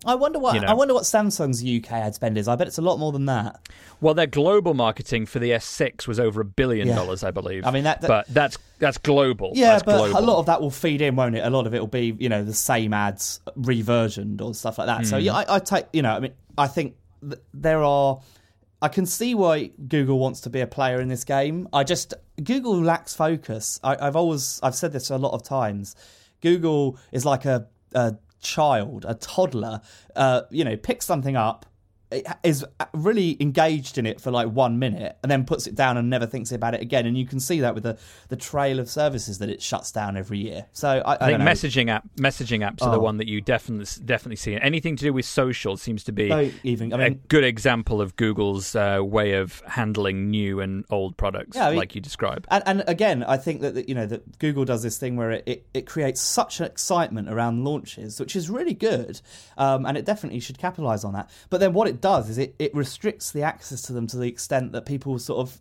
[SPEAKER 2] I wonder what
[SPEAKER 1] You know.
[SPEAKER 2] I wonder what Samsung's UK ad spend is. I bet it's a lot more than that.
[SPEAKER 1] Well, their global marketing for the S6 was over a billion
[SPEAKER 2] Yeah.
[SPEAKER 1] dollars, I believe.
[SPEAKER 2] I mean, that- that-
[SPEAKER 1] but that's that's global.
[SPEAKER 2] Yeah,
[SPEAKER 1] That's
[SPEAKER 2] but
[SPEAKER 1] global.
[SPEAKER 2] a lot of that will feed in, won't it? A lot of it will be, you know, the same ads reversioned or stuff like that. So
[SPEAKER 1] Hmm.
[SPEAKER 2] yeah, I, I take, you know, I mean, I think th- there are. I can see why Google wants to be a player in this game. I just Google lacks focus. I, I've always I've said this a lot of times. Google is like a, a child, a toddler. Uh, you know, picks something up, is really engaged in it for like one minute and then puts it down and never thinks about it again. And you can see that with the, the trail of services that it shuts down every year. So I, I,
[SPEAKER 1] I think
[SPEAKER 2] know.
[SPEAKER 1] messaging app messaging apps are the
[SPEAKER 2] Oh.
[SPEAKER 1] one that you definitely definitely see. Anything to do with social seems to be
[SPEAKER 2] Don't even. I
[SPEAKER 1] a
[SPEAKER 2] mean,
[SPEAKER 1] good example of Google's uh, way of handling new and old products,
[SPEAKER 2] Yeah, mean-
[SPEAKER 1] like you describe.
[SPEAKER 2] and, and again, I think that that, you know that Google does this thing where it, it, it creates such an excitement around launches, which is really good, um, and it definitely should capitalize on that. But then what it does is it, it restricts the access to them to the extent that people sort of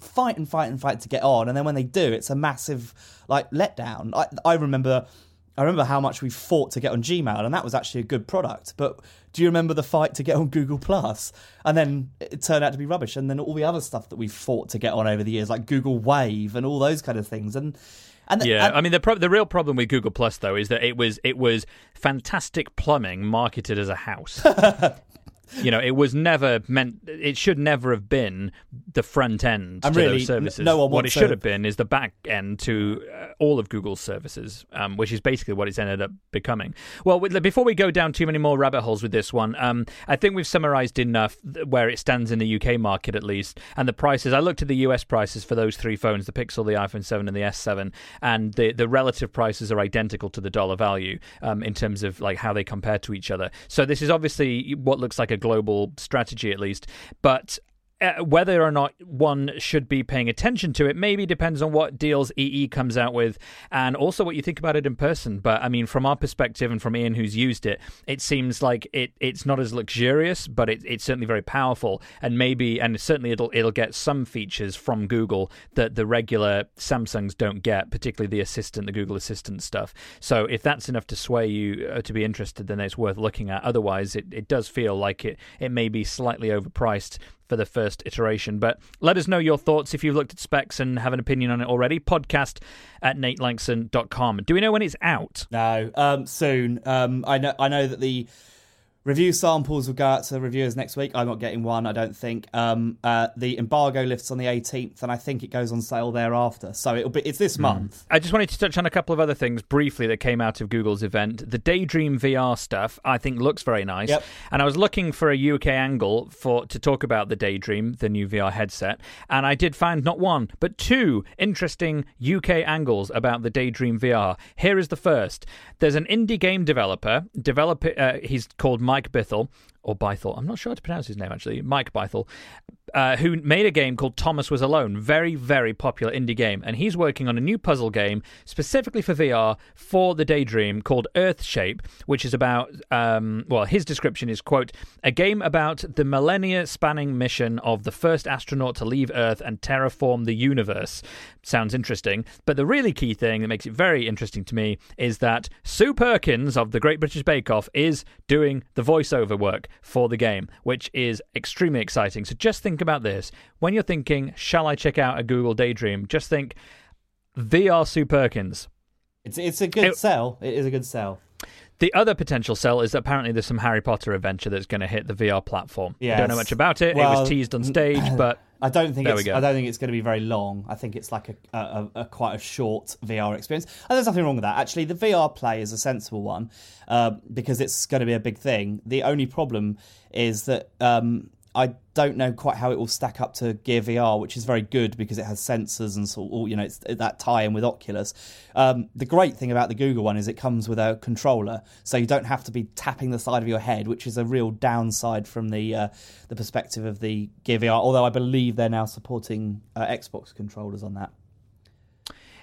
[SPEAKER 2] fight and fight and fight to get on, and then when they do, it's a massive like letdown. I, I remember. I remember how much we fought to get on Gmail, and that was actually a good product. But do you remember the fight to get on Google And then it turned out to be rubbish. And then all the other stuff that we fought to get on over the years, like Google Wave and all those kind of things. And and
[SPEAKER 1] Yeah,
[SPEAKER 2] and-
[SPEAKER 1] I mean the pro- the real problem with Google Plus though is that it was it was fantastic plumbing marketed as a house. you know, it was never meant. It should never have been the front end
[SPEAKER 2] And
[SPEAKER 1] to
[SPEAKER 2] really,
[SPEAKER 1] those services.
[SPEAKER 2] no one
[SPEAKER 1] what it should
[SPEAKER 2] a-
[SPEAKER 1] have been is the back end to uh, all of Google's services, um, which is basically what it's ended up becoming. Well, with, before we go down too many more rabbit holes with this one, um, I think we've summarised enough where it stands in the UK market at least, and the prices. I looked at the US prices for those three phones: the Pixel, the iPhone 7, and the S7, and the the relative prices are identical to the dollar value um, in terms of like how they compare to each other. So this is obviously what looks like a global strategy, at least, but uh, whether or not one should be paying attention to it maybe depends on what deals EE comes out with and also what you think about it in person. But I mean, from our perspective and from Ian, who's used it, it seems like it, it's not as luxurious, but it, it's certainly very powerful. And maybe, and certainly it'll it'll get some features from Google that the regular Samsungs don't get, particularly the Assistant, the Google Assistant stuff. So if that's enough to sway you uh, to be interested, then it's worth looking at. Otherwise, it, it does feel like it it may be slightly overpriced for the first iteration. But let us know your thoughts if you've looked at specs and have an opinion on it already. Podcast at natelanxon.com. Do we know when it's out?
[SPEAKER 2] No, um, soon. Um, I know. I know that the Review samples will go out to reviewers next week. I'm not getting one, I don't think. Um, uh, the embargo lifts on the 18th, and I think it goes on sale thereafter. So it'll be it's this mm. month.
[SPEAKER 1] I just wanted to touch on a couple of other things briefly that came out of Google's event. The Daydream VR stuff, I think, looks very nice.
[SPEAKER 2] Yep.
[SPEAKER 1] And I was looking for a UK angle for to talk about the Daydream, the new VR headset, and I did find not one but two interesting UK angles about the Daydream VR. Here is the first. There's an indie game developer. Developer, uh, he's called Mike Bithell, or Bythel, I'm not sure how to pronounce his name actually, Mike Bythel, uh, who made a game called Thomas Was Alone. Very, very popular indie game. And he's working on a new puzzle game specifically for VR for the Daydream called Earthshape, which is about, um, well, his description is, quote, a game about the millennia spanning mission of the first astronaut to leave Earth and terraform the universe. Sounds interesting. But the really key thing that makes it very interesting to me is that Sue Perkins of the Great British Bake Off is doing the voiceover work for the game, which is extremely exciting. So just think about this. When you're thinking, shall I check out a Google Daydream? Just think VR Sue Perkins.
[SPEAKER 2] It's it's a good it, sell. It is a good sell.
[SPEAKER 1] The other potential sell is that apparently there's some Harry Potter adventure that's going to hit the VR platform.
[SPEAKER 2] Yes.
[SPEAKER 1] Don't know much about it. Well, it was teased on stage, but
[SPEAKER 2] I don't think it's, I don't think it's going to be very long. I think it's like a, a, a, quite a short VR experience. And there's nothing wrong with that. Actually, the VR play is a sensible one uh, because it's going to be a big thing. The only problem is that um, I don't know quite how it will stack up to Gear VR, which is very good because it has sensors and so you know it's that tie-in with Oculus. Um, the great thing about the Google one is it comes with a controller, so you don't have to be tapping the side of your head, which is a real downside from the uh, the perspective of the Gear VR. Although I believe they're now supporting uh, Xbox controllers on that.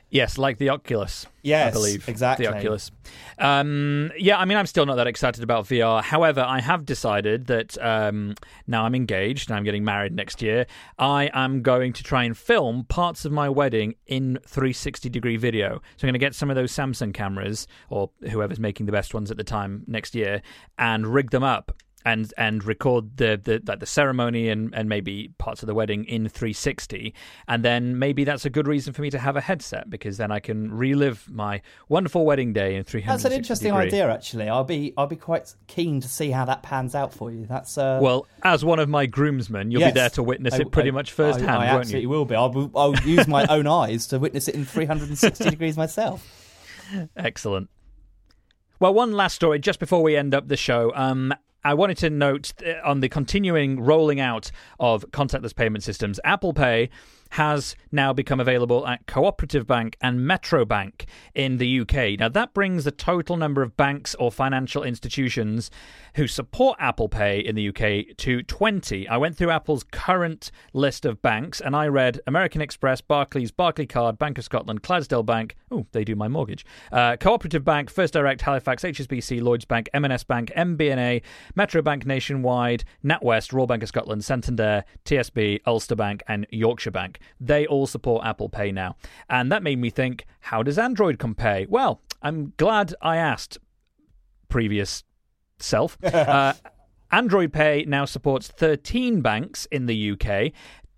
[SPEAKER 1] Yes, like the Oculus.
[SPEAKER 2] Yes,
[SPEAKER 1] I believe
[SPEAKER 2] exactly.
[SPEAKER 1] The Oculus. Um, yeah, I mean, I'm still not that excited about VR. However, I have decided that um, now I'm engaged and I'm getting married next year. I am going to try and film parts of my wedding in 360 degree video. So I'm going to get some of those Samsung cameras or whoever's making the best ones at the time next year and rig them up and and record the the like the ceremony and and maybe parts of the wedding in 360 and then maybe that's a good reason for me to have a headset because then I can relive my wonderful wedding day in 360
[SPEAKER 2] That's an interesting
[SPEAKER 1] degree.
[SPEAKER 2] idea actually. I'll be I'll be quite keen to see how that pans out for you. That's uh...
[SPEAKER 1] Well as one of my groomsmen you'll
[SPEAKER 2] yes,
[SPEAKER 1] be there to witness
[SPEAKER 2] I,
[SPEAKER 1] it pretty
[SPEAKER 2] I,
[SPEAKER 1] much firsthand
[SPEAKER 2] I, I
[SPEAKER 1] won't
[SPEAKER 2] absolutely
[SPEAKER 1] you?
[SPEAKER 2] will be. I'll, I'll use my own eyes to witness it in 360 degrees myself.
[SPEAKER 1] Excellent. Well, one last story just before we end up the show. Um, I wanted to note uh, on the continuing rolling out of contactless payment systems, Apple Pay has now become available at Cooperative Bank and Metro Bank in the UK. Now, that brings the total number of banks or financial institutions who support Apple Pay in the UK to 20. I went through Apple's current list of banks and I read American Express, Barclays, Barclaycard, Bank of Scotland, Clydesdale Bank. Oh, they do my mortgage. Uh, Cooperative Bank, First Direct, Halifax, HSBC, Lloyds Bank, M&S Bank, MBNA, Metro Bank Nationwide, NatWest, Royal Bank of Scotland, Santander, TSB, Ulster Bank, and Yorkshire Bank. They all support Apple Pay now. And that made me think, how does Android compare? Well, I'm glad I asked previous self. uh, Android Pay now supports 13 banks in the UK,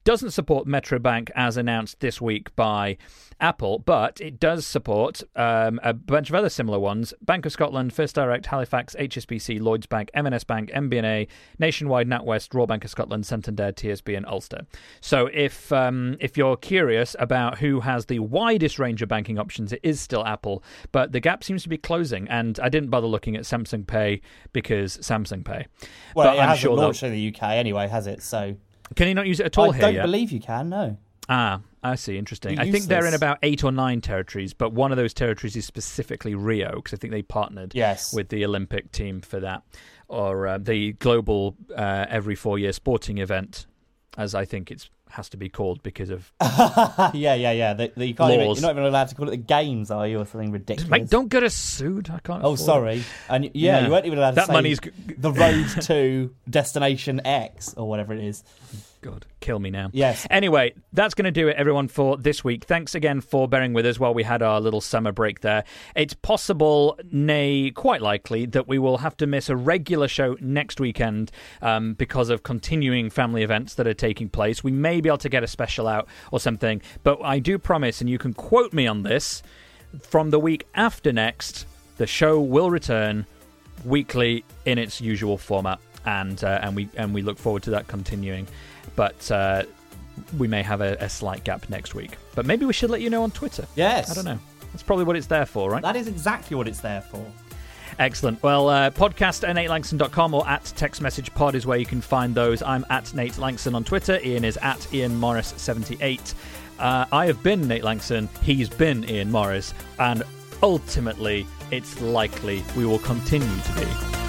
[SPEAKER 1] doesn't support Metro Bank as announced this week by Apple, but it does support um, a bunch of other similar ones Bank of Scotland, First Direct, Halifax, HSBC, Lloyds Bank, M&S Bank, MBNA, Nationwide, NatWest, Royal Bank of Scotland, Santander, TSB, and Ulster. So if, um, if you're curious about who has the widest range of banking options, it is still Apple, but the gap seems to be closing. And I didn't bother looking at Samsung Pay because Samsung Pay.
[SPEAKER 2] Well,
[SPEAKER 1] but
[SPEAKER 2] it
[SPEAKER 1] I'm
[SPEAKER 2] hasn't
[SPEAKER 1] sure
[SPEAKER 2] launched in the UK anyway, has it? So
[SPEAKER 1] can you not use it at all
[SPEAKER 2] I
[SPEAKER 1] here I
[SPEAKER 2] don't
[SPEAKER 1] yet?
[SPEAKER 2] believe you can. No.
[SPEAKER 1] Ah, I see. Interesting.
[SPEAKER 2] You're
[SPEAKER 1] I think they're in about eight or nine territories, but one of those territories is specifically Rio because I think they partnered
[SPEAKER 2] Yes.
[SPEAKER 1] with the Olympic team for that, or uh, the global uh, every four year sporting event. as I think it's has to be called because of
[SPEAKER 2] yeah, yeah, yeah. The, the, you can't even, you're not even allowed to call it the games, are you, or something ridiculous?
[SPEAKER 1] mate. Don't get us sued. I can't.
[SPEAKER 2] Oh,
[SPEAKER 1] afford it.
[SPEAKER 2] sorry. And yeah,
[SPEAKER 1] Yeah.
[SPEAKER 2] you weren't even allowed to
[SPEAKER 1] That
[SPEAKER 2] say
[SPEAKER 1] money's
[SPEAKER 2] the road to destination X or whatever it is.
[SPEAKER 1] God, kill me now.
[SPEAKER 2] Yes.
[SPEAKER 1] Anyway, that's going to do it, everyone, for this week. Thanks again for bearing with us while we had our little summer break there. It's possible, nay, quite likely, that we will have to miss a regular show next weekend um, because of continuing family events that are taking place. We may be able to get a special out or something, but I do promise, and you can quote me on this, from the week after next, the show will return weekly in its usual format, and uh, and we and we look forward to that continuing. But uh, we may have a, a slight gap next week. But maybe we should let you know on Twitter.
[SPEAKER 2] Yes.
[SPEAKER 1] I don't know. That's probably what it's there for, right?
[SPEAKER 2] That is exactly what it's there for.
[SPEAKER 1] Excellent. Well, uh, podcast at natelanxon.com or at Tech's Message pod is where you can find those. I'm at Nate Lanxon on Twitter. Ian is at Ian Morris78. Uh, I have been Nate Lanxon. He's been Ian Morris. And ultimately, it's likely we will continue to be.